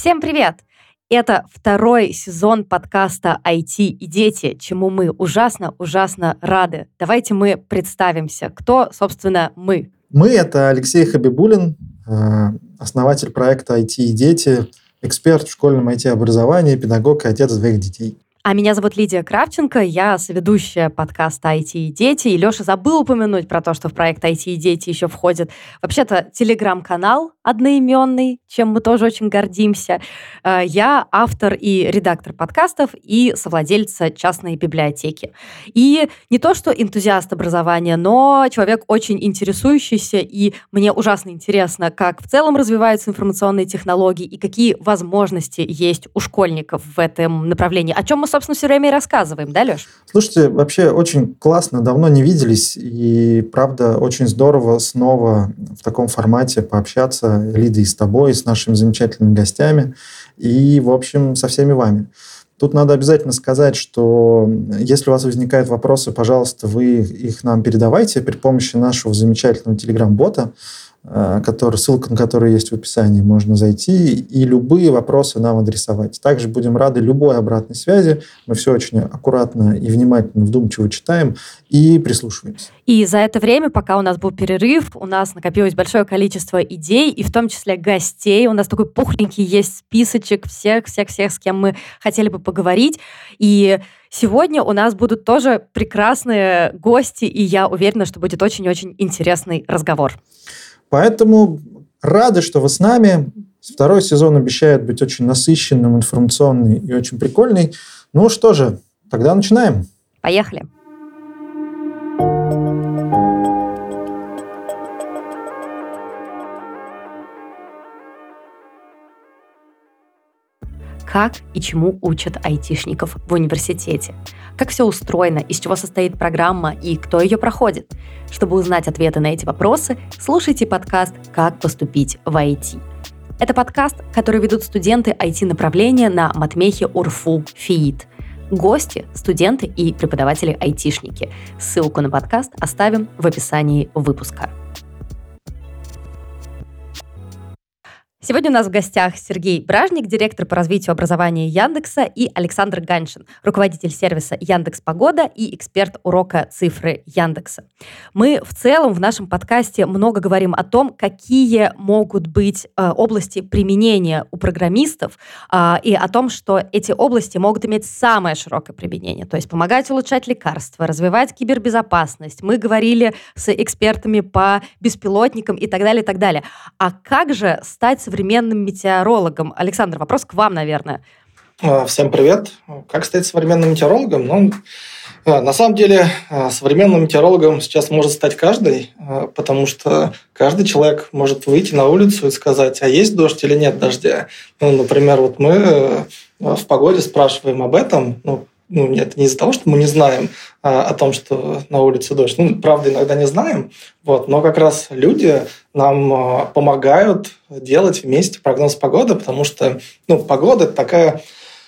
Всем привет! Это второй сезон подкаста IT и дети, чему мы ужасно-ужасно рады. Давайте мы представимся. Кто, собственно, мы? Мы — это Алексей Хабибулин, э, основатель проекта IT и дети, эксперт в школьном IT-образовании, педагог и отец двоих детей. А меня зовут Лидия Кравченко, я соведущая подкаста IT и дети. И Леша забыл упомянуть про то, что в проект IT и дети еще входит вообще-то телеграм-канал одноименный, чем мы тоже очень гордимся. Э, я автор и редактор подкастов и совладельца частной библиотеки. И не то, что энтузиаст образования, но человек очень интересующийся, и мне ужасно интересно, как в целом развиваются информационные технологии и какие возможности есть у школьников в этом направлении. О чем мы собственно, все время и рассказываем, да, Леш? Слушайте, вообще очень классно, давно не виделись, и правда очень здорово снова в таком формате пообщаться, Лидой, с тобой, с нашими замечательными гостями, и, в общем, со всеми вами. Тут надо обязательно сказать, что если у вас возникают вопросы, пожалуйста, вы их нам передавайте при помощи нашего замечательного телеграм-бота. Э, который, ссылка на который есть в описании, можно зайти и любые вопросы нам адресовать. Также будем рады любой обратной связи. Мы все очень аккуратно и внимательно, вдумчиво читаем и прислушиваемся. И за это время, пока у нас был перерыв, у нас накопилось большое количество идей, и в том числе гостей. У нас такой пухленький есть списочек всех-всех-всех, с кем мы хотели бы поговорить. И Сегодня у нас будут тоже прекрасные гости, и я уверена, что будет очень-очень интересный разговор. Поэтому рады, что вы с нами. Второй сезон обещает быть очень насыщенным, информационный и очень прикольный. Ну что же, тогда начинаем. Поехали. Как и чему учат айтишников в университете, как все устроено, из чего состоит программа и кто ее проходит. Чтобы узнать ответы на эти вопросы, слушайте подкаст «Как поступить в IT». Это подкаст, который ведут студенты IT-направления на Матмехе УРФУ ФИИТ. Гости, студенты и преподаватели-айтишники. Ссылку на подкаст оставим в описании выпуска. Сегодня у нас в гостях Сергей Бражник, директор по развитию образования Яндекса, и Александр Ганшин, руководитель сервиса Яндекс Погода и эксперт урока цифры Яндекса. Мы в целом в нашем подкасте много говорим о том, какие могут быть э, области применения у программистов э, и о том, что эти области могут иметь самое широкое применение, то есть помогать улучшать лекарства, развивать кибербезопасность. Мы говорили с экспертами по беспилотникам и так далее, и так далее. А как же стать современным метеорологом? Александр, вопрос к вам, наверное. А, всем привет. Как стать современным метеорологом? Ну, а, на самом деле, а, современным метеорологом сейчас может стать каждый, потому что каждый человек может выйти на улицу и сказать, а есть дождь или нет дождя. Ну, например, вот мы в погоде спрашиваем об этом, ну, ну, нет, не из-за того, что мы не знаем а, о том, что на улице дождь. Ну, правда, иногда не знаем, вот, но как раз люди нам а, помогают делать вместе прогноз погоды, потому что ну, погода – это такая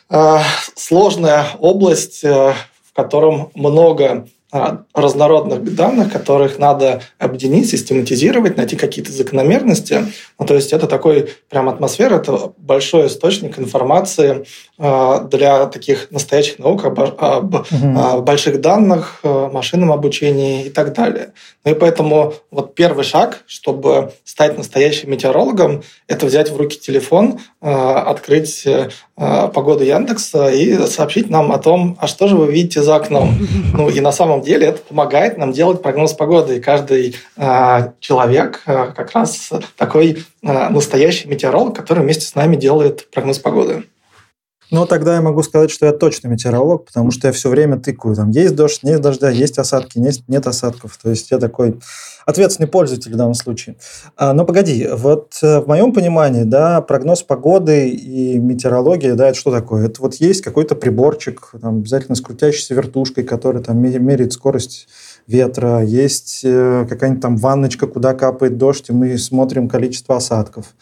а, сложная область, а, в котором много разнородных данных, которых надо объединить, систематизировать, найти какие-то закономерности. Ну, то есть это такой прям атмосфера, это большой источник информации э, для таких настоящих наук об, об угу. больших данных, машинном обучении и так далее. Ну и поэтому вот первый шаг, чтобы стать настоящим метеорологом, это взять в руки телефон, открыть э, погоду Яндекса и сообщить нам о том, а что же вы видите за окном. Ну и на самом деле это помогает нам делать прогноз погоды. И каждый э, человек э, как раз такой э, настоящий метеоролог, который вместе с нами делает прогноз погоды. Ну, тогда я могу сказать, что я точно метеоролог, потому что я все время тыкаю. Там есть дождь, нет дождя, есть осадки, нет, нет осадков. То есть я такой ответственный пользователь в данном случае. А, но погоди, вот э, в моем понимании, да, прогноз погоды и метеорология, да, это что такое? Это вот есть какой-то приборчик, там, обязательно с крутящейся вертушкой, который там меряет скорость ветра, есть э, какая-нибудь там ванночка, куда капает дождь, и мы смотрим количество осадков.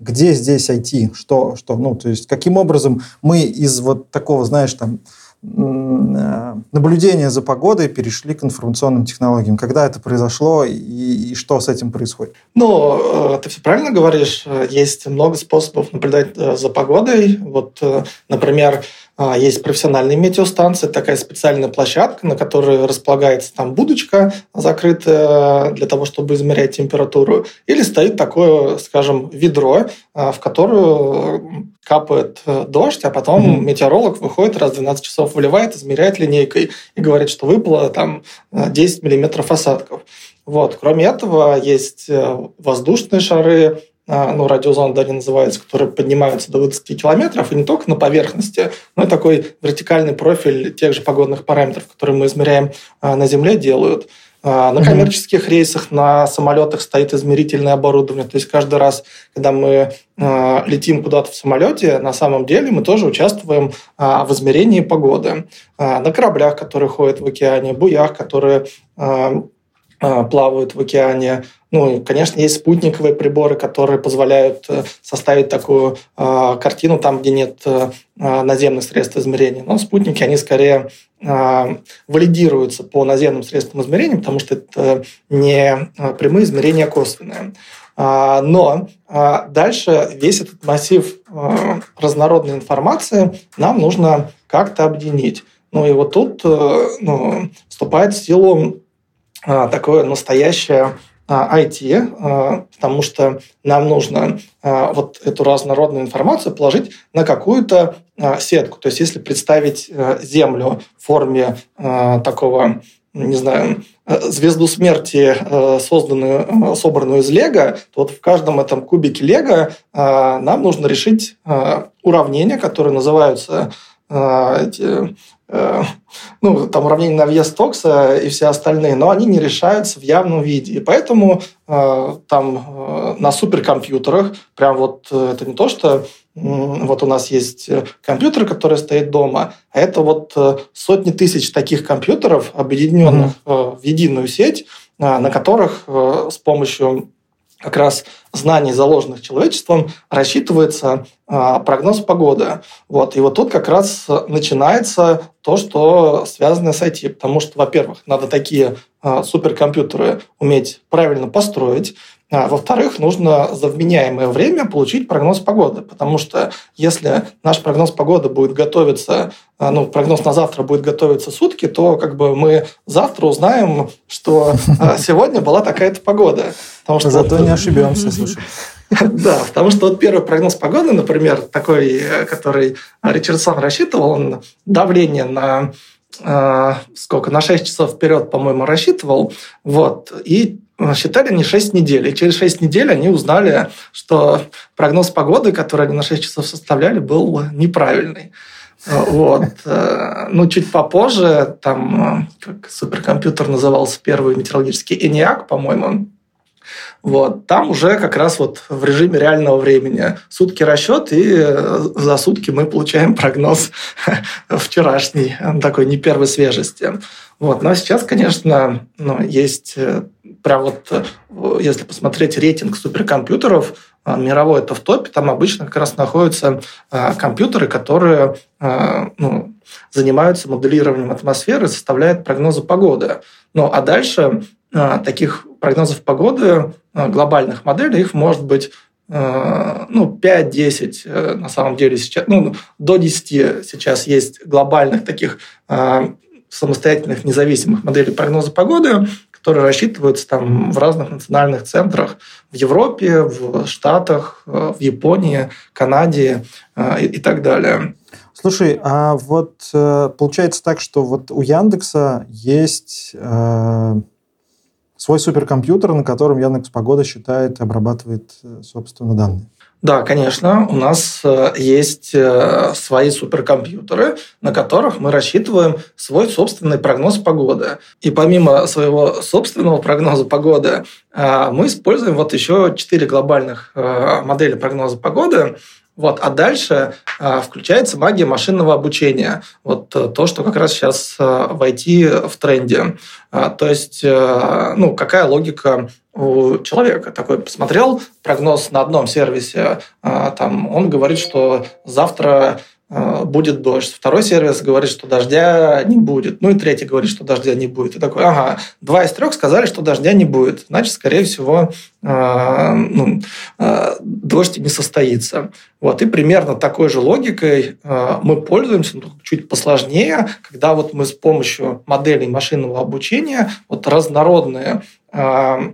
Где здесь IT? Что, что, ну, то есть, каким образом мы из вот такого, знаешь, там, наблюдения за погодой перешли к информационным технологиям. Когда это произошло и, и что с этим происходит? Ну, ты все правильно говоришь. Есть много способов наблюдать за погодой. Вот, например, есть профессиональные метеостанции, такая специальная площадка, на которой располагается там будочка закрытая для того, чтобы измерять температуру. Или стоит такое, скажем, ведро, а, в которое капает э, дождь, а потом mm-hmm. метеоролог выходит раз в 12 часов, выливает, измеряет линейкой и говорит, что выпало там 10 миллиметров осадков. Вот. Кроме этого, есть э, воздушные шары, а, ну, радиозонды они называются, которые поднимаются до 20 километров, и не только на поверхности, но и такой вертикальный профиль тех же погодных параметров, которые мы измеряем а, на Земле, делают. А, на коммерческих рейсах, на самолетах стоит измерительное оборудование. То есть каждый раз, когда мы летим куда-то в самолете, на самом деле мы тоже участвуем в измерении погоды. На кораблях, которые ходят в океане, буях, которые плавают в океане, ну, и, конечно, есть спутниковые приборы, которые позволяют э, составить такую э, картину там, где нет э, наземных средств измерения. Но спутники, они скорее э, валидируются по наземным средствам измерения, потому что это не прямые измерения, а косвенные. А, но дальше весь этот массив разнородной информации нам нужно как-то объединить. Ну и вот тут ну, вступает в силу такое настоящее IT, а, а, потому что нам нужно а, вот эту разнородную информацию положить на какую-то сетку. То есть если представить Землю в форме такого, не знаю, звезду смерти, созданную, собранную из Лего, то вот в каждом этом кубике Лего нам нужно решить уравнения, которые называются эти ну, там уравнения на вес Токса и все остальные, но они не решаются в явном виде. И поэтому э, там э, на суперкомпьютерах, прям вот э, это не то, что вот у нас есть компьютер, который стоит дома, а это вот сотни тысяч таких компьютеров, объединенных mm-hmm. в единую сеть, на которых с помощью как раз знаний, заложенных человечеством, рассчитывается а, прогноз погоды. Вот. И вот тут как раз начинается то, что связано с IT. Потому что, во-первых, надо такие а, суперкомпьютеры уметь правильно построить. А, во-вторых, нужно за вменяемое время получить прогноз погоды, потому что если наш прогноз погоды будет готовиться, а, ну, прогноз на завтра будет готовиться сутки, то как бы мы завтра узнаем, что а, сегодня была такая-то погода. Потому что Зато вот... не ошибемся, слушай. Да, потому что вот первый прогноз погоды, например, такой, который Ричардсон рассчитывал, он давление на сколько, на 6 часов вперед, по-моему, рассчитывал, вот, и считали они 6 недель. И через 6 недель они узнали, что прогноз погоды, который они на 6 часов составляли, был неправильный. Вот. Ну, чуть попозже, там, как суперкомпьютер назывался, первый метеорологический ENIAC, по-моему, вот. Там уже как раз вот в режиме реального времени сутки расчет, и за сутки мы получаем прогноз вчерашний, такой не первой свежести. Вот. Но сейчас, конечно, ну, есть прям вот, э, если посмотреть рейтинг суперкомпьютеров, э, мировой это в топе, там обычно как раз находятся э, компьютеры, которые ну, занимаются моделированием атмосферы, составляют прогнозы погоды. Ну, а дальше таких прогнозов погоды, глобальных моделей, их может быть ну, 5-10 на самом деле сейчас, ну, до 10 сейчас есть глобальных таких самостоятельных независимых моделей прогноза погоды, которые рассчитываются там в разных национальных центрах в Европе, в Штатах, э, в Японии, Канаде э, и, так далее. Слушай, а вот э, получается так, что вот у Яндекса есть э, свой суперкомпьютер, на котором Яндекс Погода считает и обрабатывает, собственно, данные. Да, конечно, у нас э, есть э, свои суперкомпьютеры, на которых мы рассчитываем свой собственный прогноз погоды. И помимо своего собственного прогноза погоды, э, мы используем вот еще четыре глобальных модели прогноза погоды, вот. А дальше включается магия машинного обучения. Вот то, что как раз сейчас э, в IT в тренде. Э, то есть, э, ну, какая логика у человека? Такой посмотрел прогноз на одном сервисе, э, там, он говорит, что завтра э, будет дождь. Второй сервис говорит, что дождя не будет. Ну и третий говорит, что дождя не будет. И такой, ага, два из трех сказали, что дождя не будет. Значит, скорее всего, э, ну, дождь не состоится. Вот. И примерно такой же логикой мы пользуемся, но чуть посложнее, когда вот мы с помощью моделей машинного обучения вот разнородные э,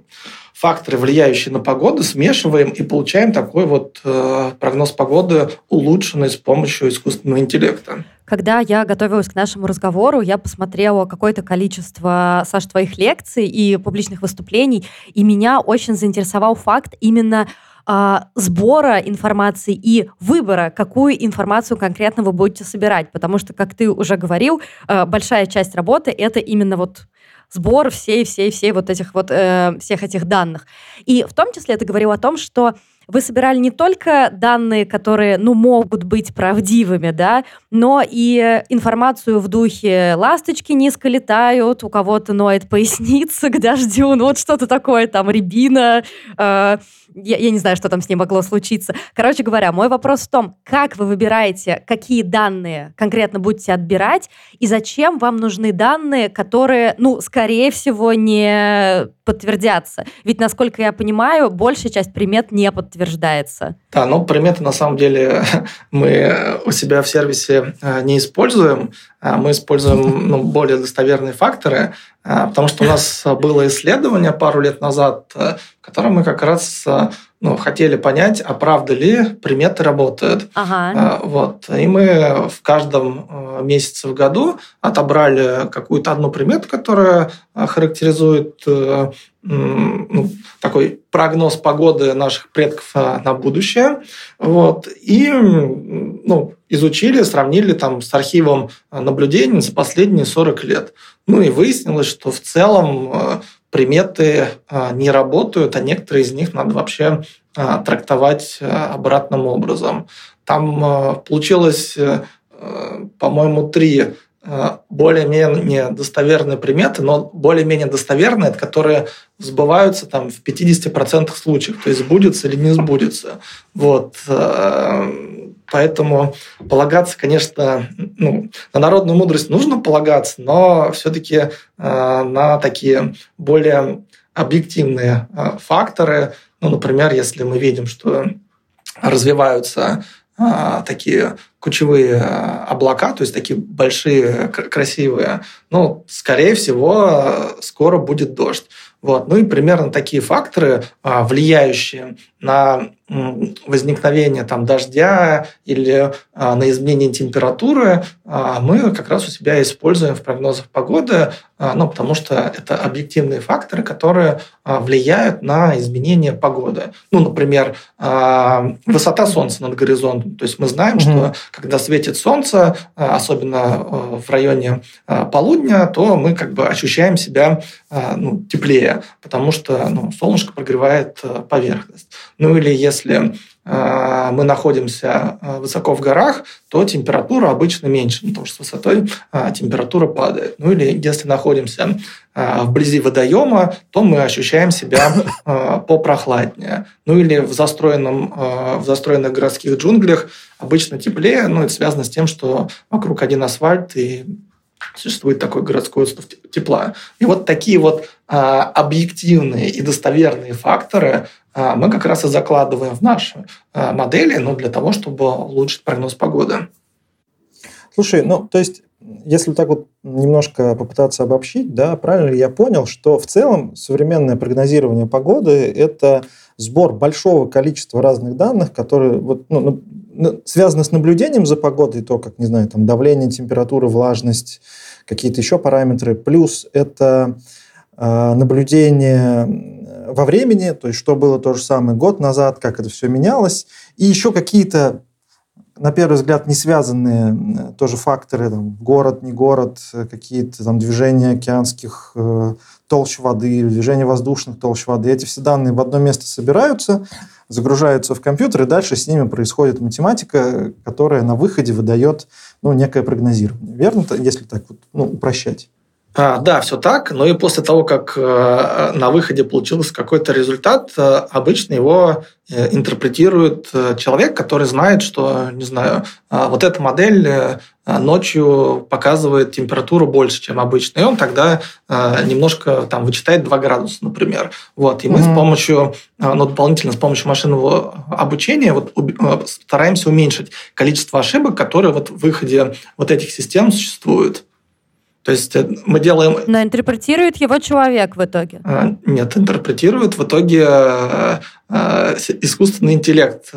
факторы, влияющие на погоду, смешиваем и получаем такой вот э, прогноз погоды, улучшенный с помощью искусственного интеллекта. Когда я готовилась к нашему разговору, я посмотрела какое-то количество, Саш, твоих лекций и публичных выступлений, и меня очень заинтересовал факт именно э, сбора информации и выбора, какую информацию конкретно вы будете собирать. Потому что, как ты уже говорил, большая часть работы это именно вот сбор всей-всей-всей вот этих вот, э, всех этих данных. И в том числе ты говорил о том, что вы собирали не только данные, которые, ну, могут быть правдивыми, да, но и информацию в духе «ласточки низко летают», у кого-то ноет поясница к дождю, ну, вот что-то такое, там, рябина, э, я, я не знаю, что там с ней могло случиться. Короче говоря, мой вопрос в том, как вы выбираете, какие данные конкретно будете отбирать, и зачем вам нужны данные, которые, ну, скорее всего, не подтвердятся. Ведь, насколько я понимаю, большая часть примет не подтверждается. Да, ну, приметы, на самом деле, мы у себя в сервисе э, не используем. А мы используем ну, более достоверные факторы, а, потому что у нас было исследование пару лет назад, э, в котором мы как раз э, ну, хотели понять, а правда ли приметы работают. Ага. А, вот. И мы в каждом э, месяце в году отобрали какую-то одну примету, которая характеризует ну, такой прогноз погоды наших предков на будущее. Вот. И ну, изучили, сравнили там с архивом наблюдений за последние 40 лет. Ну и выяснилось, что в целом э, приметы э, не работают, а некоторые из них надо вообще э, трактовать обратным образом. Там получилось, по-моему, три более-менее достоверные приметы, но более-менее достоверные, которые сбываются там в 50% случаев, то есть сбудется или не сбудется. Вот. Поэтому полагаться, конечно, ну, на народную мудрость нужно полагаться, но все-таки э, на такие более объективные э, факторы. Ну, например, если мы видим, что развиваются э, такие кучевые облака, то есть такие большие, красивые, ну, скорее всего, скоро будет дождь. Вот. Ну и примерно такие факторы, влияющие на возникновения там, дождя или а, на изменение температуры а, мы как раз у себя используем в прогнозах погоды, а, ну, потому что это объективные факторы, которые а, влияют на изменение погоды. Ну, например, а, высота Солнца над горизонтом. То есть мы знаем, mm-hmm. что когда светит Солнце, а, особенно а, в районе а, полудня, то мы как бы ощущаем себя а, ну, теплее, потому что ну, солнышко прогревает а, поверхность. Ну или если а, мы находимся высоко в горах, то температура обычно меньше, потому что с высотой температура падает. Ну или если находимся вблизи водоема, то мы ощущаем себя попрохладнее. Ну или в, застроенном, в застроенных городских джунглях обычно теплее, но это связано с тем, что вокруг один асфальт и существует такой городской отступ тепла. И вот такие вот а, объективные и достоверные факторы а, мы как раз и закладываем в наши а, модели, ну, для того, чтобы улучшить прогноз погоды. Слушай, ну, то есть, если так вот немножко попытаться обобщить, да, правильно ли я понял, что в целом современное прогнозирование погоды – это сбор большого количества разных данных, которые вот, ну, связаны с наблюдением за погодой, то, как, не знаю, там давление, температура, влажность, какие-то еще параметры, плюс это э, наблюдение во времени, то есть что было то же самое год назад, как это все менялось, и еще какие-то на первый взгляд, не связанные тоже факторы, там, город, не город, какие-то там движения океанских э, толщ воды, движения воздушных толщ воды. Эти все данные в одно место собираются, загружаются в компьютер, и дальше с ними происходит математика, которая на выходе выдает ну, некое прогнозирование. Верно, если так вот, ну, упрощать? А, да, все так. Но и после того, как э, на выходе получился какой-то результат, э, обычно его э, интерпретирует человек, который знает, что, не знаю, вот эта модель ночью показывает температуру больше, чем обычно. И он тогда немножко там вычитает 2 градуса, например. Вот. И мы mm-hmm. с помощью, ну, дополнительно с помощью машинного обучения вот, стараемся уменьшить количество ошибок, которые вот в выходе вот этих систем существуют. То есть э, мы делаем... Но интерпретирует его человек в итоге? А, нет, интерпретирует в итоге э, э, искусственный интеллект.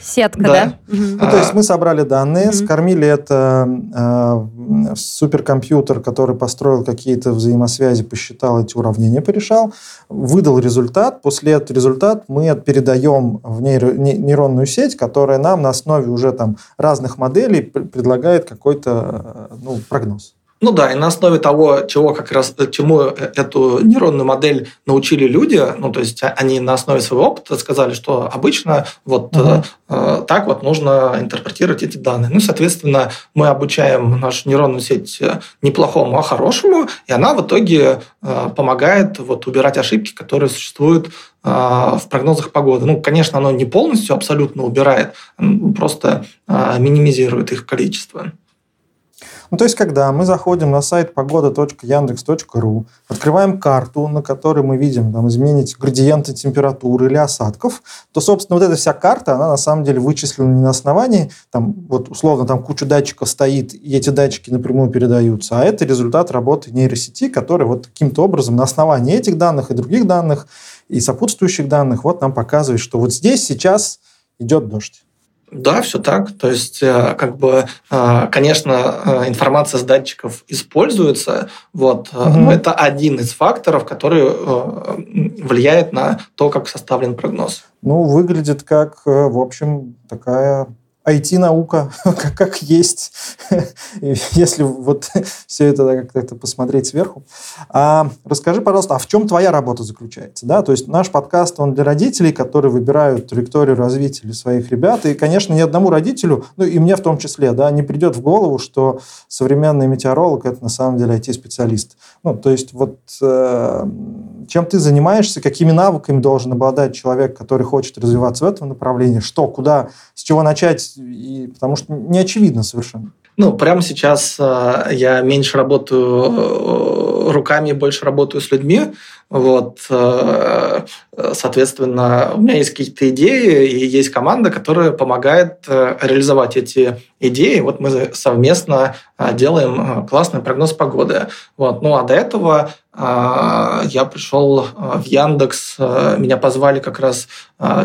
Сетка, да? да? Ну, то есть мы собрали данные, угу. скормили это э, суперкомпьютер, который построил какие-то взаимосвязи, посчитал эти уравнения, порешал, выдал результат. После этого результат мы передаем в нейро, нейронную сеть, которая нам на основе уже там разных моделей предлагает какой-то ну, прогноз. Ну да, и на основе того, чего как раз, чему эту нейронную модель научили люди, ну то есть они на основе своего опыта сказали, что обычно вот uh-huh. э, так вот нужно интерпретировать эти данные. Ну, соответственно, мы обучаем нашу нейронную сеть не плохому, а хорошему, и она в итоге э, помогает вот убирать ошибки, которые существуют э, в прогнозах погоды. Ну, конечно, оно не полностью абсолютно убирает, просто э, минимизирует их количество. Ну, то есть, когда мы заходим на сайт погода.яндекс.ру, открываем карту, на которой мы видим там, изменить градиенты температуры или осадков, то, собственно, вот эта вся карта, она на самом деле вычислена не на основании, там, вот условно, там куча датчиков стоит, и эти датчики напрямую передаются, а это результат работы нейросети, которая вот каким-то образом на основании этих данных и других данных, и сопутствующих данных, вот нам показывает, что вот здесь сейчас идет дождь. Да, все так. То есть, э, как бы, э, конечно, э, информация с датчиков используется, вот, угу. но это один из факторов, который влияет на то, как составлен прогноз. Ну, выглядит как, в общем, такая IT-наука как, как есть, если вот все это как-то посмотреть сверху. А, расскажи, пожалуйста, а в чем твоя работа заключается? Да? То есть наш подкаст, он для родителей, которые выбирают траекторию развития для своих ребят. И, конечно, ни одному родителю, ну и мне в том числе, да, не придет в голову, что современный метеоролог – это на самом деле IT-специалист. Ну, то есть вот э, чем ты занимаешься, какими навыками должен обладать человек, который хочет развиваться в этом направлении, что, куда, с чего начать, и, потому что не очевидно совершенно. Ну, прямо сейчас э, я меньше работаю э, руками, больше работаю с людьми. Вот, э, соответственно, у меня есть какие-то идеи, и есть команда, которая помогает реализовать эти идеи. Вот мы совместно делаем классный прогноз погоды. Вот. Ну а до этого я пришел в Яндекс, меня позвали как раз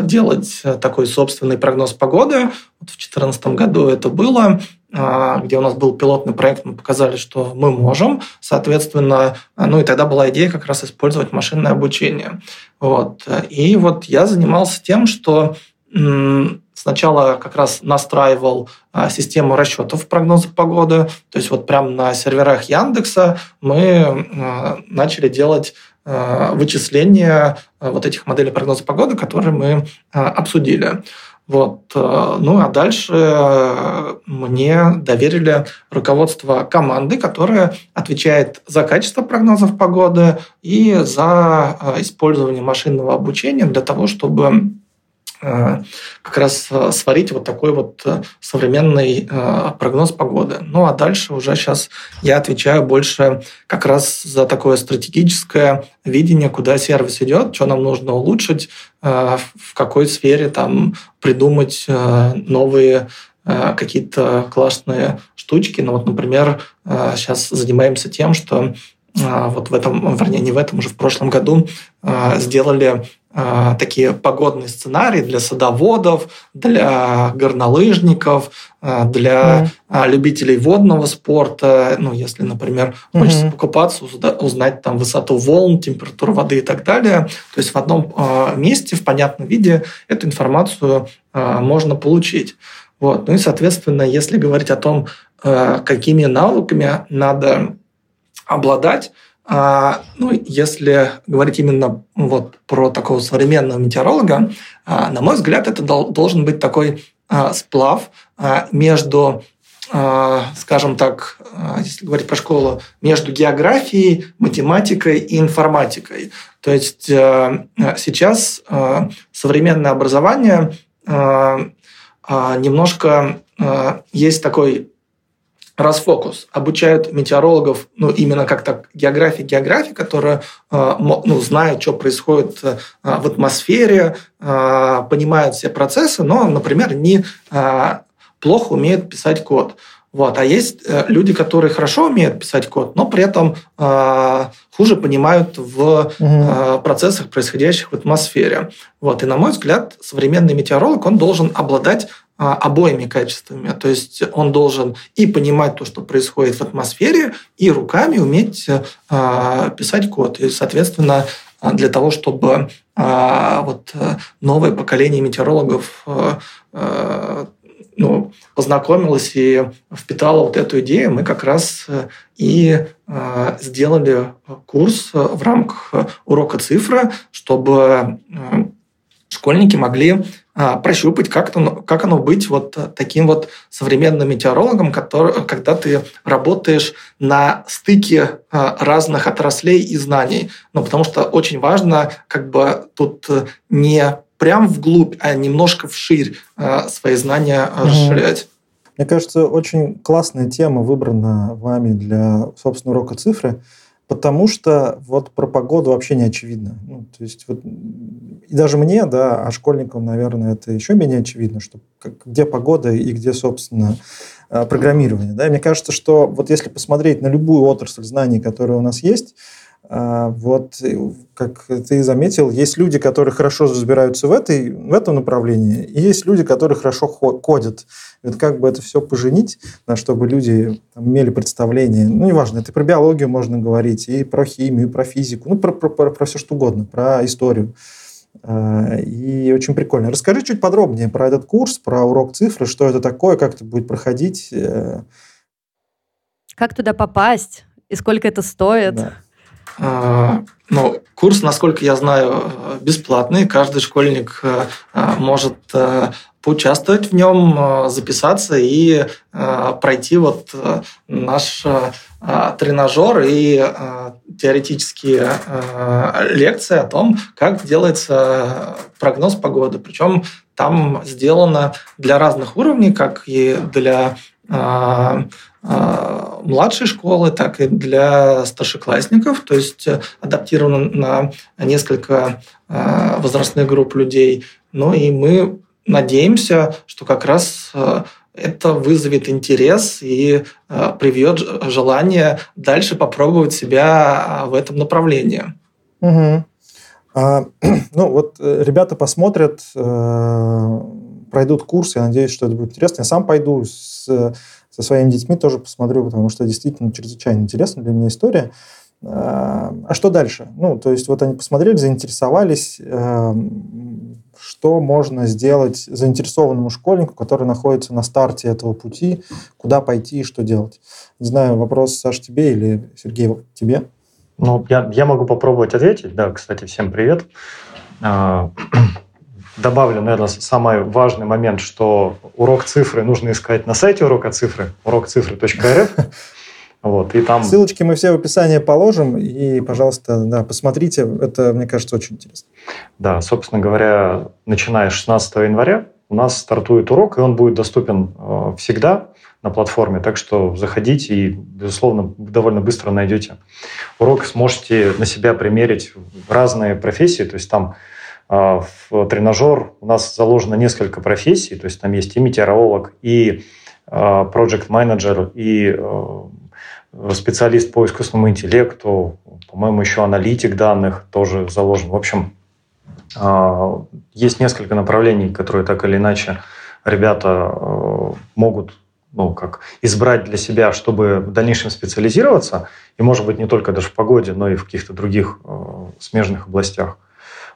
делать такой собственный прогноз погоды. Вот в 2014 году это было. А, где у нас был пилотный проект, мы показали, что мы можем, соответственно, ну и тогда была идея как раз использовать машинное обучение. Вот. И вот я занимался тем, что сначала как раз настраивал а, систему расчетов прогноза погоды, то есть вот прямо на серверах Яндекса мы а, начали делать вычисления вот этих моделей прогноза погоды, которые мы обсудили. Вот. Э, ну а дальше э, мне доверили руководство команды, которая отвечает за качество прогнозов погоды и за э, использование машинного обучения для того, чтобы как раз э, сварить вот такой вот э, современный прогноз погоды. Ну а дальше уже сейчас я отвечаю больше как раз за такое стратегическое видение, куда сервис идет, что нам нужно улучшить, в какой сфере там придумать новые какие-то классные штучки. Ну вот, например, сейчас занимаемся тем, что вот в этом, вернее, не в этом, уже в прошлом году сделали такие погодные сценарии для садоводов, для горнолыжников, а, для mm. любителей водного спорта. Ну, если, например, mm-hmm. хочется покупаться, узнать там высоту волн, температуру воды и так далее. То есть в одном месте, в понятном виде эту информацию можно получить. Вот. Ну и, соответственно, если говорить о том, какими навыками надо обладать, а, ну, если говорить именно вот про такого современного метеоролога, а, на мой взгляд, это должен быть такой а, сплав между скажем так, если говорить про школу, между географией, математикой и информатикой. То есть сейчас современное образование немножко есть такой расфокус. Обучают метеорологов, ну, именно как так географии, географии, которые ну, знают, что происходит в атмосфере, понимают все процессы, но, например, не плохо умеют писать код. Вот. А есть э, люди, которые хорошо умеют писать код, но при этом э, хуже понимают в э, процессах, происходящих в атмосфере. Вот. И, на мой взгляд, современный метеоролог, он должен обладать обоими качествами. То есть он должен и понимать то, что происходит в атмосфере, и руками уметь э, писать код. И, соответственно, для того, чтобы э, вот, новое поколение метеорологов э, ну, познакомилась и впитала вот эту идею, мы как раз э, и э, сделали курс в рамках урока цифра, чтобы э, школьники могли прощупать, как, это, как оно быть вот таким вот современным метеорологом, который, когда ты работаешь на стыке разных отраслей и знаний. Ну, потому что очень важно как бы тут не прям вглубь, а немножко вширь э, свои знания расширять. Мне кажется, очень классная тема выбрана вами для, собственно, урока цифры, потому что вот про погоду вообще не очевидно. Ну, то есть вот, и даже мне, да, а школьникам, наверное, это еще менее очевидно, что как, где погода и где, собственно, э, программирование. Да? И мне кажется, что вот если посмотреть на любую отрасль знаний, которая у нас есть, вот, как ты заметил, есть люди, которые хорошо разбираются в, этой, в этом направлении, и есть люди, которые хорошо кодят. Вот как бы это все поженить, чтобы люди там, имели представление, ну, неважно, это про биологию можно говорить, и про химию, и про физику, ну, про, про, про, про все что угодно, про историю. А, и очень прикольно. Расскажи чуть подробнее про этот курс, про урок цифры, что это такое, как это будет проходить. Э. Как туда попасть и сколько это стоит? Да. А, ну, курс, насколько я знаю, бесплатный. Каждый школьник э, э, может э, поучаствовать в нем, записаться и пройти вот наш тренажер и теоретические лекции о том, как делается прогноз погоды. Причем там сделано для разных уровней, как и для младшей школы, так и для старшеклассников, то есть э, адаптировано на несколько а, возрастных групп людей. Ну и мы надеемся, что как раз э, это вызовет интерес и э, приведет желание дальше попробовать себя а, в этом направлении. Угу. А, ну вот ребята посмотрят, пройдут курс, я надеюсь, что это будет интересно. Я сам пойду с со своими детьми тоже посмотрю, потому что действительно чрезвычайно интересная для меня история. А, а что дальше? Ну, то есть вот они посмотрели, заинтересовались, эм, что можно сделать заинтересованному школьнику, который находится на старте этого пути, куда пойти и что делать. Не знаю, вопрос, Саш, тебе или Сергей, тебе? Ну, я, я могу попробовать ответить. Да, кстати, всем привет. Добавлю, наверное, самый важный момент, что урок цифры нужно искать на сайте урока цифры, урокцифры.рф. Вот, и там... Ссылочки мы все в описании положим, и, пожалуйста, да, посмотрите, это, мне кажется, очень интересно. Да, собственно говоря, начиная с 16 января у нас стартует урок, и он будет доступен э, всегда на платформе, так что заходите и, безусловно, довольно быстро найдете. Урок сможете на себя примерить в разные профессии, то есть там в тренажер у нас заложено несколько профессий, то есть там есть и метеоролог, и а, project менеджер и а, специалист по искусственному интеллекту, по-моему, еще аналитик данных тоже заложен. В общем, есть несколько направлений, которые так или иначе ребята могут ну, как избрать для себя, чтобы в дальнейшем специализироваться, и, может быть, не только даже в погоде, но и в каких-то других смежных областях.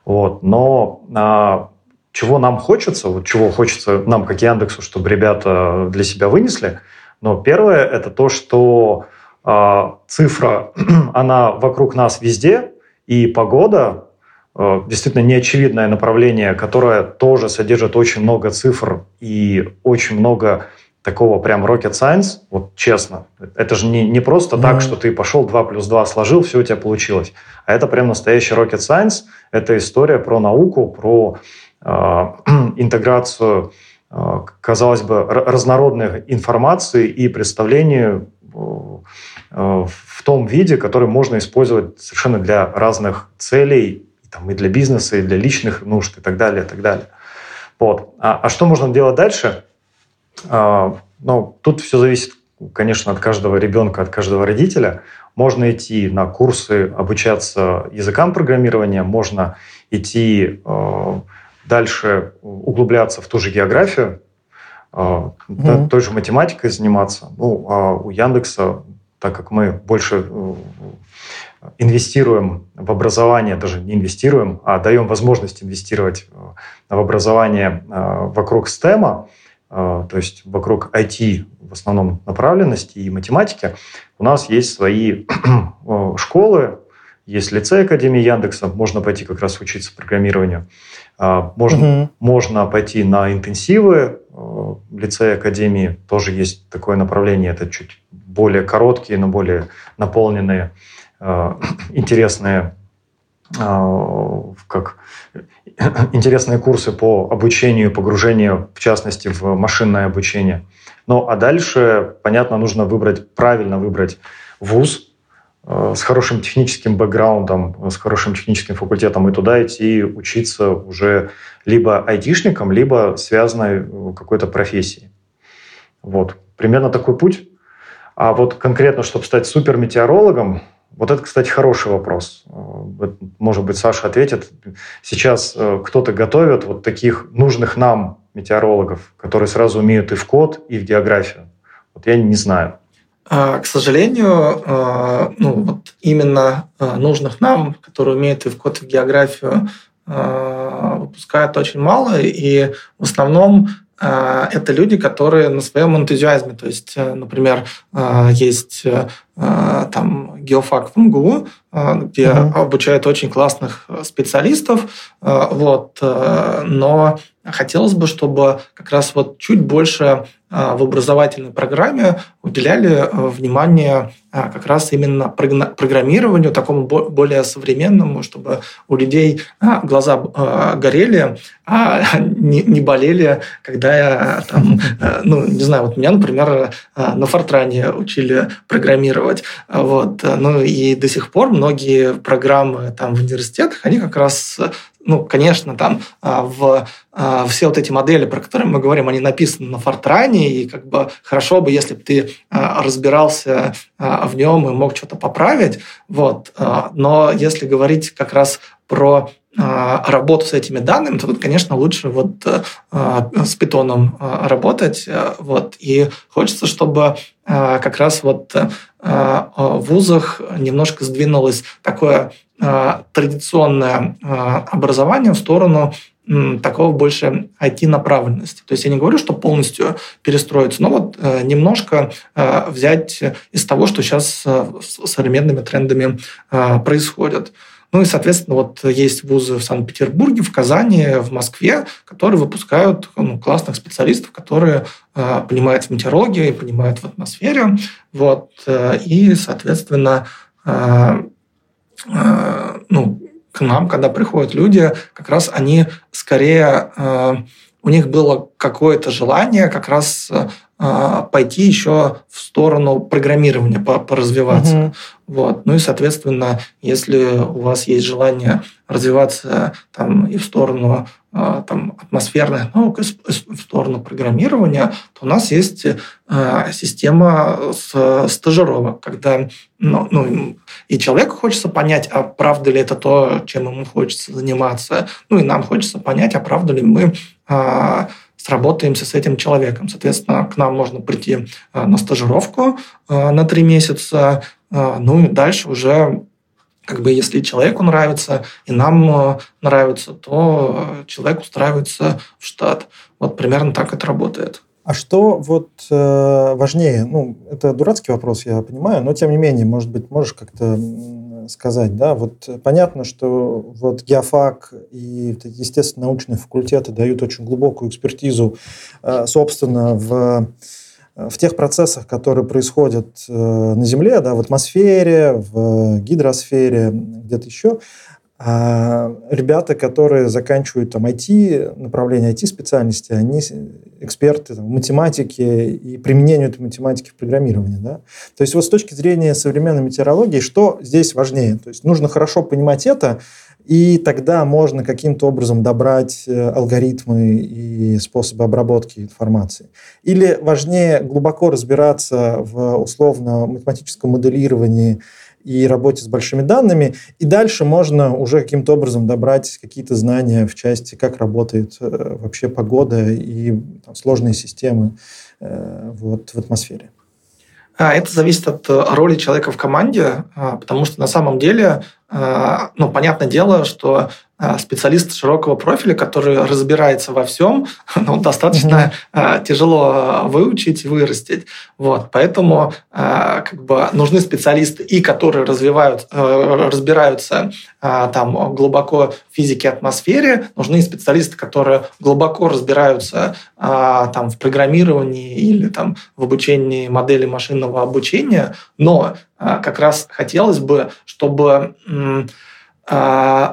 Вот. Но а, чего нам хочется, вот чего хочется нам, как Яндексу, чтобы ребята для себя вынесли, но первое – это то, что а, цифра, она вокруг нас везде, и погода а, действительно неочевидное направление, которое тоже содержит очень много цифр и очень много такого прям rocket science, вот честно. Это же не, не просто mm-hmm. так, что ты пошел 2 плюс 2 сложил, все у тебя получилось. А это прям настоящий rocket science. Это история про науку, про э, интеграцию, э, казалось бы, разнородной информации и представлению э, в том виде, который можно использовать совершенно для разных целей, там, и для бизнеса, и для личных нужд, и так далее, и так далее. Вот. А, а что можно делать дальше? А, ну, тут все зависит, конечно, от каждого ребенка, от каждого родителя. Можно идти на курсы, обучаться языкам программирования, можно идти э, дальше, углубляться в ту же географию, э, mm-hmm. той же математикой заниматься. Ну, а у Яндекса, так как мы больше э, инвестируем в образование, даже не инвестируем, а даем возможность инвестировать в образование вокруг STEM, а, то есть вокруг IT в основном направленности и математики, у нас есть свои школы, есть лицей Академии Яндекса, можно пойти как раз учиться программированию. А, можно, угу. можно пойти на интенсивы а, лицея Академии, тоже есть такое направление, это чуть более короткие, но более наполненные, интересные как интересные курсы по обучению, погружению, в частности, в машинное обучение. Ну, а дальше, понятно, нужно выбрать, правильно выбрать вуз э, с хорошим техническим бэкграундом, с хорошим техническим факультетом, и туда идти учиться уже либо айтишником, либо связанной э, какой-то профессией. Вот. Примерно такой путь. А вот конкретно, чтобы стать суперметеорологом, вот это, кстати, хороший вопрос. Может быть, Саша ответит. Сейчас э, кто-то готовит вот таких нужных нам метеорологов, которые сразу умеют и в код, и в географию. Вот я не знаю. А, к сожалению, э, ну, вот именно э, нужных нам, которые умеют и в код, и в географию, выпускают очень мало, и в основном это люди, которые на своем энтузиазме. То есть, э, например, а, есть э, а, там геофак в МГУ, где uh-huh. обучают очень классных э, специалистов, вот, но хотелось бы, чтобы как раз вот чуть больше в образовательной программе уделяли внимание как раз именно программированию, такому более современному, чтобы у людей глаза горели, а не болели, когда я там, ну, не знаю, вот меня, например, на Фортране учили программировать, вот, ну и до сих пор многие программы там в университетах, они как раз ну, конечно, там а, в а, все вот эти модели, про которые мы говорим, они написаны на Фортране, и как бы хорошо бы, если бы ты а, разбирался в нем и мог что-то поправить, вот. Но если говорить как раз про работу с этими данными, то тут, конечно, лучше вот с питоном работать. Вот. И хочется, чтобы как раз вот в вузах немножко сдвинулось такое традиционное образование в сторону такого больше IT-направленности. То есть я не говорю, что полностью перестроиться, но вот э, немножко э, взять из того, что сейчас э, с современными трендами происходит. Ну и, соответственно, вот есть вузы в Санкт-Петербурге, в Казани, в Москве, которые выпускают ну, классных специалистов, которые э, понимают в метеорологии, понимают в атмосфере. Вот, э, и, соответственно, э, э, ну, к нам, когда приходят люди, как раз они скорее, э, у них было какое-то желание как раз э, пойти еще в сторону программирования, поразвиваться. Угу. Вот. Ну и, соответственно, если у вас есть желание развиваться там, и в сторону там, атмосферных наук, в сторону программирования, то у нас есть а, система с стажировок, когда ну, ну, и человеку хочется понять, а правда ли это то, чем ему хочется заниматься, ну и нам хочется понять, а правда ли мы а, сработаемся с этим человеком. Соответственно, к нам можно прийти на стажировку на три месяца, а, ну и дальше уже как бы если человеку нравится и нам э, нравится, то человек устраивается в штат. Вот примерно так это работает. А что вот э, важнее? Ну, это дурацкий вопрос, я понимаю, но тем не менее, может быть, можешь как-то сказать, да? Вот понятно, что вот геофак и естественно научные факультеты дают очень глубокую экспертизу, э, собственно, в в тех процессах, которые происходят на Земле, да, в атмосфере, в гидросфере, где-то еще, а ребята, которые заканчивают там IT, направление IT-специальности, они эксперты там, в математике и применению этой математики в программировании. Да? То есть вот с точки зрения современной метеорологии, что здесь важнее? То есть нужно хорошо понимать это, и тогда можно каким-то образом добрать э, алгоритмы и способы обработки информации. Или важнее глубоко разбираться в условно-математическом моделировании и работе с большими данными. И дальше можно уже каким-то образом добрать какие-то знания в части, как работает э, вообще погода и там, сложные системы э, вот, в атмосфере. А, это зависит от роли человека в команде, а, потому что на самом деле, ну, понятное дело, что а, специалист широкого профиля, который разбирается во всем, ну, достаточно mm-hmm. тяжело выучить и вырастить. Вот, поэтому как бы нужны специалисты, и которые развивают, разбираются там глубоко в физике атмосфере, нужны специалисты, которые глубоко разбираются там в программировании или там в обучении модели машинного обучения, но как раз хотелось бы, чтобы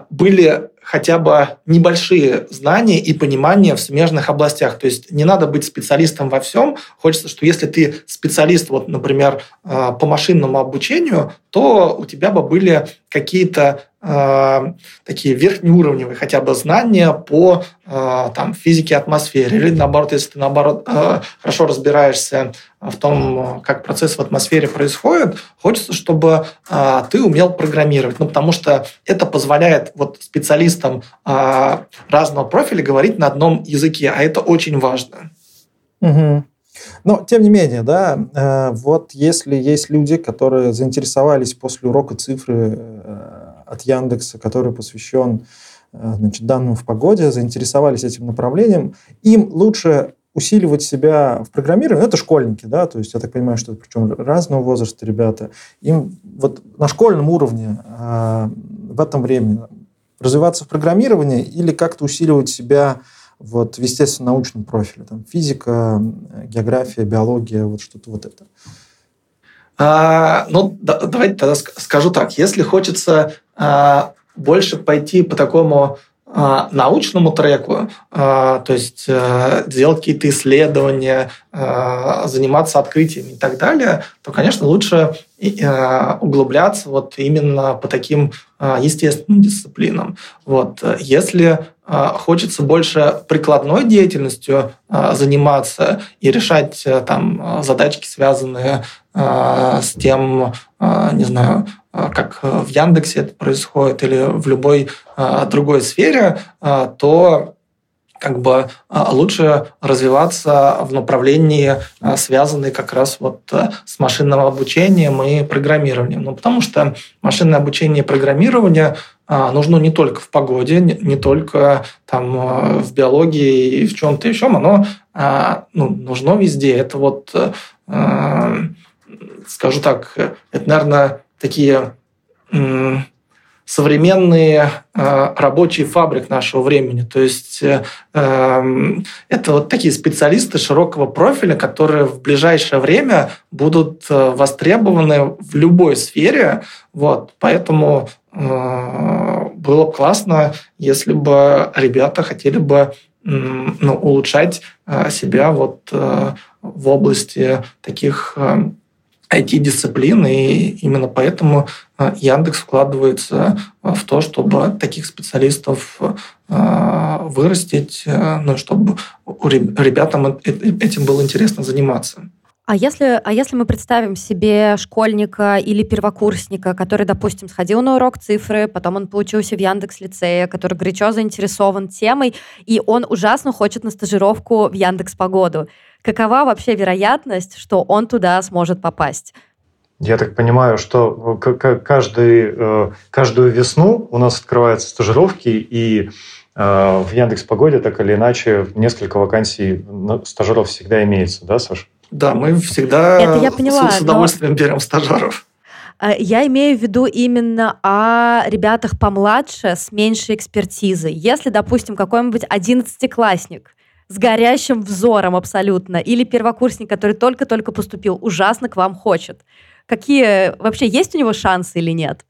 были хотя бы небольшие знания и понимание в смежных областях. То есть не надо быть специалистом во всем. Хочется, что если ты специалист, вот, например, а, по машинному обучению, то у тебя бы были какие-то э, такие верхнеуровневые хотя бы знания по э, там, физике атмосферы. Или наоборот, если ты наоборот э, хорошо разбираешься в том, как процесс в атмосфере происходит, хочется, чтобы э, ты умел программировать. Ну, потому что это позволяет вот специалистам э, разного профиля говорить на одном языке, а это очень важно. Угу. Но, тем не менее, да, э, вот если есть люди, которые заинтересовались после урока цифры э, от Яндекса, который посвящен э, значит, данным в погоде, заинтересовались этим направлением, им лучше усиливать себя в программировании, это школьники, да, то есть я так понимаю, что причем разного возраста ребята, им вот на школьном уровне в этом времени развиваться в программировании или как-то усиливать себя вот в естественно-научном профиле, там физика, география, биология, вот что-то вот это? А, ну, да, давайте тогда скажу так. Если хочется а, больше пойти по такому а, научному треку, а, то есть а, делать какие-то исследования, а, заниматься открытиями и так далее, то, конечно, лучше а, углубляться вот именно по таким а, естественным дисциплинам. Вот. Если хочется больше прикладной деятельностью а, заниматься и решать э, там задачки, связанные а, с тем, не знаю, как в Яндексе это происходит или в любой другой сфере, то как бы лучше развиваться в направлении, связанной как раз вот э, с машинным обучением и программированием. Ну, потому что машинное обучение и программирование а, нужно не только в погоде, не, только там а, в биологии и в чем-то еще, оно а, ну, нужно везде. Это вот, скажу так, это, наверное, такие современные э, рабочие фабрик нашего времени. То есть э, э, это вот такие специалисты широкого профиля, которые в ближайшее время будут э, востребованы в любой сфере. Вот, поэтому э, было бы классно, если бы ребята хотели бы ну, улучшать себя вот в области таких IT-дисциплин, и именно поэтому Яндекс вкладывается э, в то, чтобы таких специалистов э, вырастить, ну, чтобы ребятам этим было интересно заниматься. А если, а если мы представим себе школьника или первокурсника, который, допустим, сходил на урок цифры, потом он получился в Яндекс лицее, который горячо заинтересован темой, и он ужасно хочет на стажировку в Яндекс Погоду какова вообще вероятность, что он туда сможет попасть? Я так понимаю, что каждый, э, каждую весну у нас открываются стажировки, и э, в Яндекс Погоде так или иначе несколько вакансий стажеров всегда имеется, да, Саша? Да, мы всегда Это я поняла, с удовольствием но... берем стажеров. Э, я имею в виду именно о ребятах помладше с меньшей экспертизой. Если, допустим, какой-нибудь одиннадцатиклассник с горящим взором абсолютно, или первокурсник, который только-только поступил, ужасно к вам хочет. Какие вообще есть у него шансы или нет?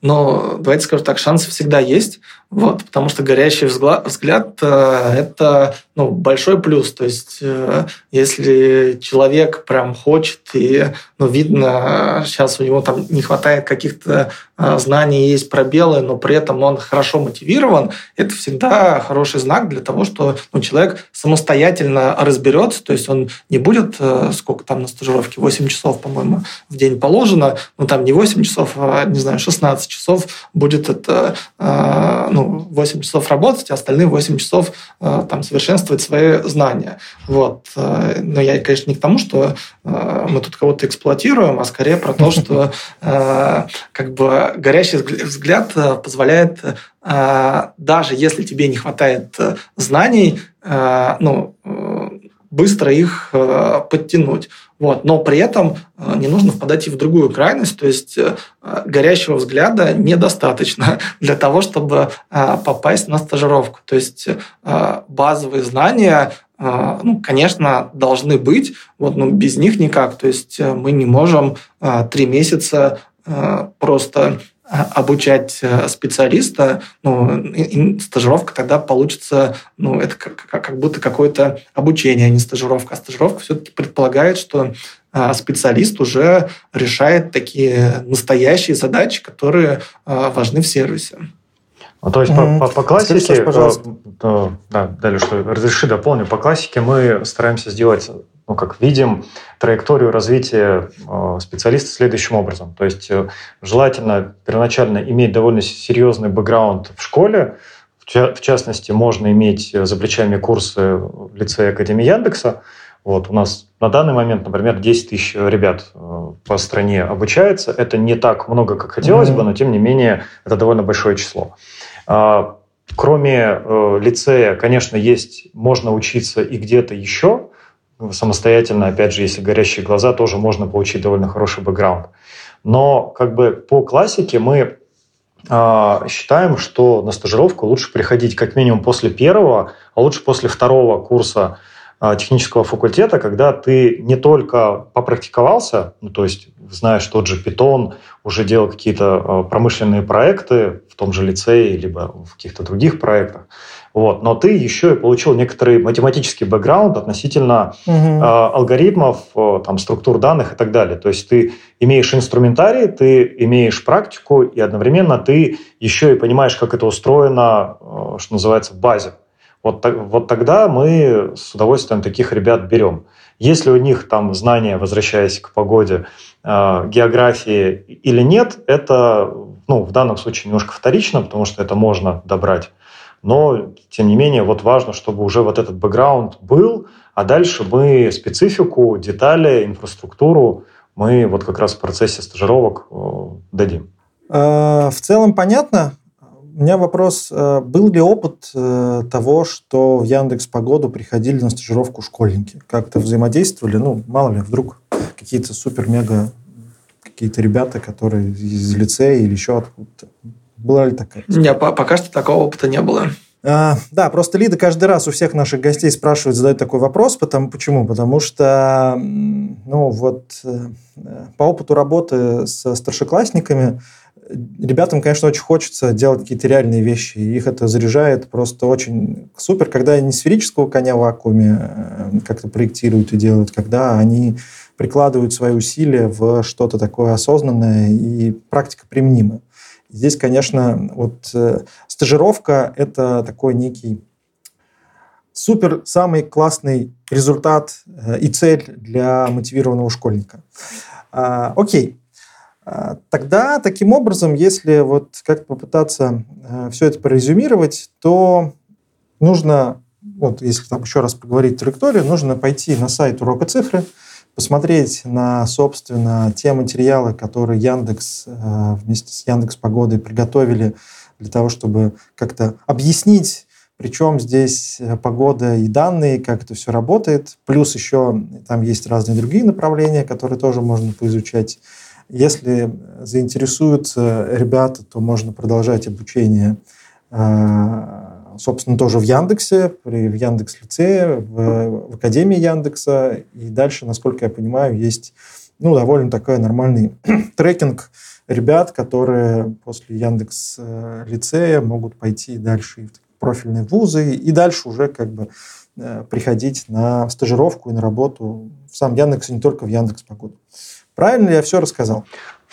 Но давайте скажу так, шансы всегда есть, вот, потому что горящий взгляд, э, это ну, большой плюс. То есть, э, если человек прям хочет, и ну, видно, сейчас у него там не хватает каких-то э, знаний, есть пробелы, но при этом он хорошо мотивирован, это всегда хороший знак для того, что ну, человек самостоятельно разберется, то есть он не будет, сколько там на стажировке, 8 часов, по-моему, в день положено, ну там не 8 часов, а, не знаю, 16 часов будет это, э, ну, 8 часов работать, а остальные 8 часов э, там совершенствовать свои знания. Вот. Э, но я, конечно, не к тому, что э, мы тут кого-то эксплуатируем, а скорее про то, что как бы горящий взгляд позволяет даже если тебе не хватает знаний, ну, быстро их подтянуть. Вот. Но при этом э, не нужно впадать и в другую крайность, то есть э, горящего взгляда недостаточно для того, чтобы э, попасть на стажировку. То есть базовые знания, ну, конечно, должны быть, вот, но без них никак. То есть мы не можем три месяца просто обучать э, специалиста, ну, и, и стажировка тогда получится, ну, это как, как будто какое-то обучение, а не стажировка. А стажировка все-таки предполагает, что а, специалист уже решает такие настоящие задачи, которые важны в сервисе. Ну, то есть mm-hmm. по, по, по классике, Скажи, пожалуйста. То, да, далее что, разреши дополню. По классике мы стараемся сделать ну, как видим траекторию развития э, специалиста следующим образом. То есть э, желательно первоначально иметь довольно серьезный бэкграунд в школе. В частности, можно иметь за плечами курсы в лицее Академии Яндекса. Вот, у нас на данный момент, например, 10 тысяч ребят э, по стране обучается. Это не так много, как хотелось mm-hmm. бы, но тем не менее это довольно большое число. А, кроме лицея, конечно, есть, можно учиться и где-то еще, самостоятельно, опять же, если горящие глаза, тоже можно получить довольно хороший бэкграунд. Но как бы по классике мы э, считаем, что на стажировку лучше приходить как минимум после первого, а лучше после второго курса э, технического факультета, когда ты не только попрактиковался, ну, то есть знаешь тот же Python, уже делал какие-то э, промышленные проекты в том же лицее, либо в каких-то других проектах, вот. Но ты еще и получил некоторый математический бэкграунд относительно угу. э, алгоритмов, э, там, структур данных и так далее. То есть ты имеешь инструментарий, ты имеешь практику, и одновременно ты еще и понимаешь, как это устроено, э, что называется, в базе. Вот, вот тогда мы с удовольствием таких ребят берем. Если у них там знания, возвращаясь к погоде, э, географии или нет, это ну, в данном случае немножко вторично, потому что это можно добрать. Но, тем не менее, вот важно, чтобы уже вот этот бэкграунд был, а дальше мы специфику, детали, инфраструктуру мы вот как раз в процессе стажировок э, дадим. Э, в целом понятно. У меня вопрос. Э, был ли опыт того, что в Яндекс Погоду приходили на стажировку школьники? Как-то взаимодействовали? Ну, мало ли, вдруг какие-то супер-мега какие-то ребята, которые из лицея или еще откуда-то. Была ли такая? Нет, пока что такого опыта не было. А, да, просто Лида каждый раз у всех наших гостей спрашивает, задает такой вопрос. Потому, почему? Потому что, ну вот, э, по опыту работы со старшеклассниками, ребятам, конечно, очень хочется делать какие-то реальные вещи. И их это заряжает просто очень супер, когда они сферического коня в вакууме э, как-то проектируют и делают, когда они прикладывают свои усилия в что-то такое осознанное и практика применима. Здесь, конечно, вот э, стажировка – это такой некий супер, самый классный результат э, и цель для мотивированного школьника. А, окей. А, тогда, таким образом, если вот как-то попытаться э, все это прорезюмировать, то нужно, вот если там еще раз поговорить траекторию, нужно пойти на сайт урока цифры, посмотреть на, собственно, те материалы, которые Яндекс э, вместе с Яндекс Погодой приготовили для того, чтобы как-то объяснить, причем здесь э, погода и данные, как это все работает. Плюс еще там есть разные другие направления, которые тоже можно поизучать. Если заинтересуются ребята, то можно продолжать обучение э, собственно, тоже в Яндексе, при, в Яндекс-лицее, в, в Академии Яндекса. И дальше, насколько я понимаю, есть ну, довольно такой нормальный трекинг ребят, которые после Яндекс-лицея могут пойти дальше в профильные вузы и дальше уже как бы э, приходить на стажировку и на работу в сам Яндекс, не только в Яндекс Погоду. Правильно я все рассказал?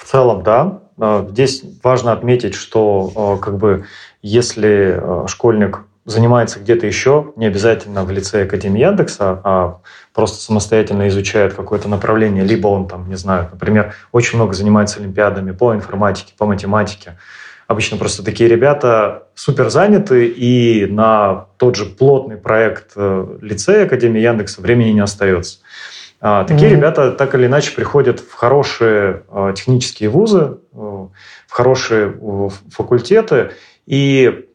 В целом, да. А, здесь важно отметить, что а, как бы если а, школьник занимается где-то еще, не обязательно в лице Академии Яндекса, а просто самостоятельно изучает какое-то направление, либо он там, не знаю, например, очень много занимается олимпиадами по информатике, по математике. Обычно просто такие ребята супер заняты, и на тот же плотный проект э, лицея Академии Яндекса времени не остается. А, такие mm-hmm. ребята так или иначе приходят в хорошие а, технические вузы, э, в хорошие факультеты, и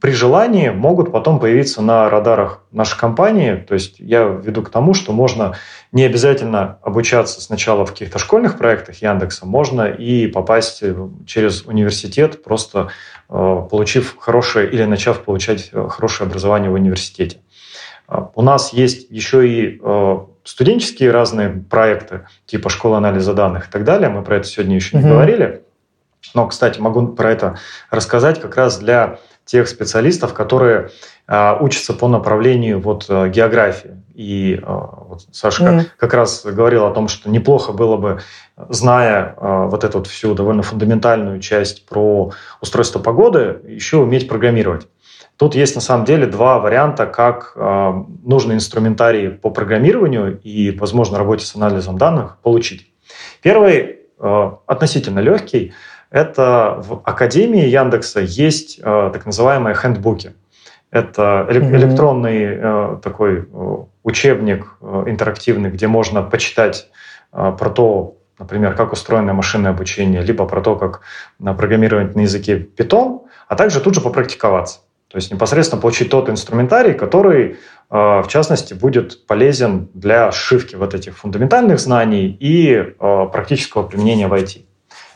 при желании могут потом появиться на радарах нашей компании. То есть я веду к тому, что можно не обязательно обучаться сначала в каких-то школьных проектах Яндекса, можно и попасть через университет, просто э, получив хорошее или начав получать э, хорошее образование в университете. У нас есть еще и студенческие разные проекты, типа школа анализа данных и так далее. Мы про это сегодня еще не говорили. Но, кстати, могу про это рассказать как раз для тех специалистов, которые э, учатся по направлению вот, э, географии. И э, вот Саша mm-hmm. как, как раз говорил о том, что неплохо было бы, зная э, вот эту вот всю довольно фундаментальную часть про устройство погоды, еще уметь программировать. Тут есть на самом деле два варианта, как э, нужный инструментарий по программированию и, возможно, работе с анализом данных получить. Первый э, относительно легкий. Это в Академии Яндекса есть э, так называемые хендбуки. Это mm-hmm. электронный э, такой э, учебник э, интерактивный, где можно почитать э, про то, например, как устроено машинное обучение, либо про то, как программировать на языке Python, а также тут же попрактиковаться. То есть непосредственно получить тот инструментарий, который, э, в частности, будет полезен для сшивки вот этих фундаментальных знаний и э, практического применения в IT.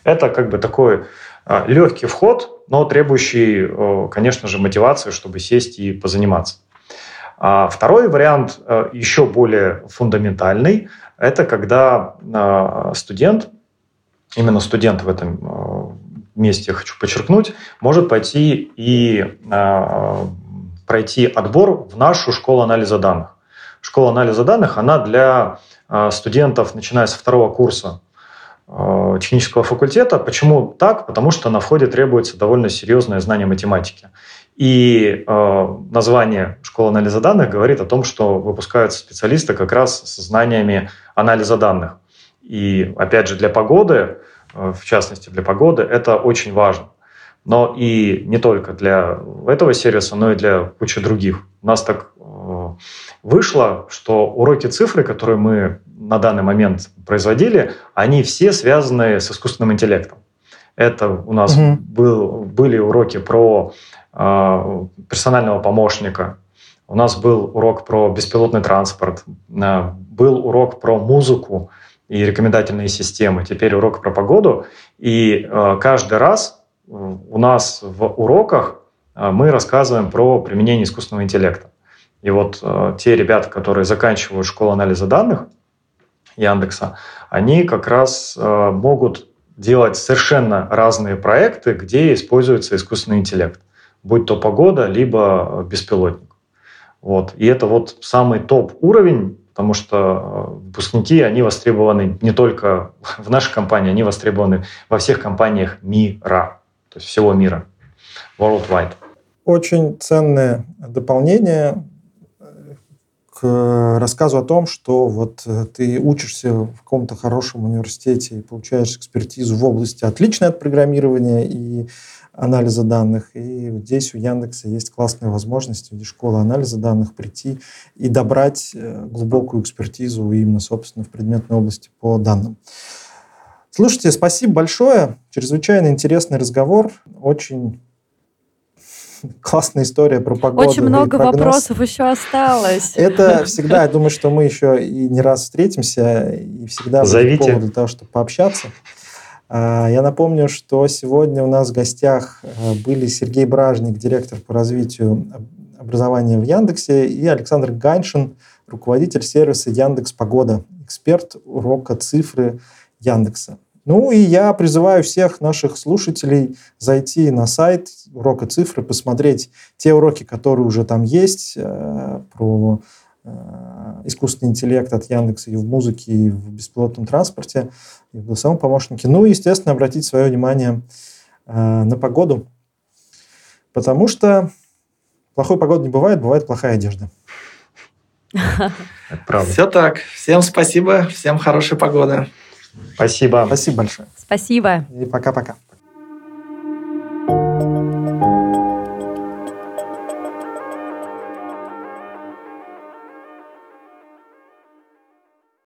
Это как бы такой э, легкий вход, но требующий, конечно же, мотивации, чтобы сесть и позаниматься. А второй вариант, еще более фундаментальный, это когда студент, именно студент в этом месте, хочу подчеркнуть, может пойти и э, пройти отбор в нашу школу анализа данных. Школа анализа данных, она для э, студентов, начиная со второго курса э, технического факультета. Почему так? Потому что на входе требуется довольно серьезное знание математики. И э, название школы анализа данных говорит о том, что выпускаются специалисты как раз с знаниями анализа данных. И опять же, для погоды в частности для погоды, это очень важно. Но и не только для этого сервиса, но и для кучи других. У нас так э, вышло, что уроки цифры, которые мы на данный момент производили, они все связаны с искусственным интеллектом. Это у нас угу. был, были уроки про э, персонального помощника, у нас был урок про беспилотный транспорт, э, был урок про музыку, и рекомендательные системы. Теперь урок про погоду. И э, каждый раз э, у нас в уроках э, мы рассказываем про применение искусственного интеллекта. И вот те ребята, которые заканчивают школу анализа данных Яндекса, они как раз могут делать совершенно разные проекты, где используется искусственный интеллект, будь то погода, либо беспилотник. Вот. И это вот самый топ уровень потому что э, выпускники, они востребованы не только в нашей компании, они востребованы во всех компаниях мира, то есть всего мира, worldwide. Очень ценное дополнение э, к рассказу о том, что вот э, ты учишься в каком-то хорошем университете и получаешь экспертизу в области отличной от программирования и анализа данных. И здесь у Яндекса есть классная возможность в виде школы анализа данных прийти и добрать э, глубокую экспертизу именно, собственно, в предметной области по данным. Слушайте, спасибо большое. Чрезвычайно интересный разговор. Очень классная история про погоду. Очень много вопросов еще осталось. Это всегда, я думаю, что мы еще и не раз встретимся, и всегда будет повод для того, чтобы пообщаться. А, я напомню, что сегодня у нас в гостях э, были Сергей Бражник, директор по развитию образования в Яндексе, и Александр Ганшин, руководитель сервиса Яндекс Погода, эксперт урока цифры Яндекса. Ну и я призываю всех наших слушателей зайти на сайт урока цифры, посмотреть те уроки, которые уже там есть, э, про искусственный интеллект от Яндекса и в музыке, и в беспилотном транспорте, и в голосовом помощнике. Ну и, естественно, обратить свое внимание э, на погоду, потому что плохой погоды не бывает, бывает плохая одежда. правда. Все так. Всем спасибо, всем хорошей погоды. Спасибо. Спасибо большое. Спасибо. И пока-пока.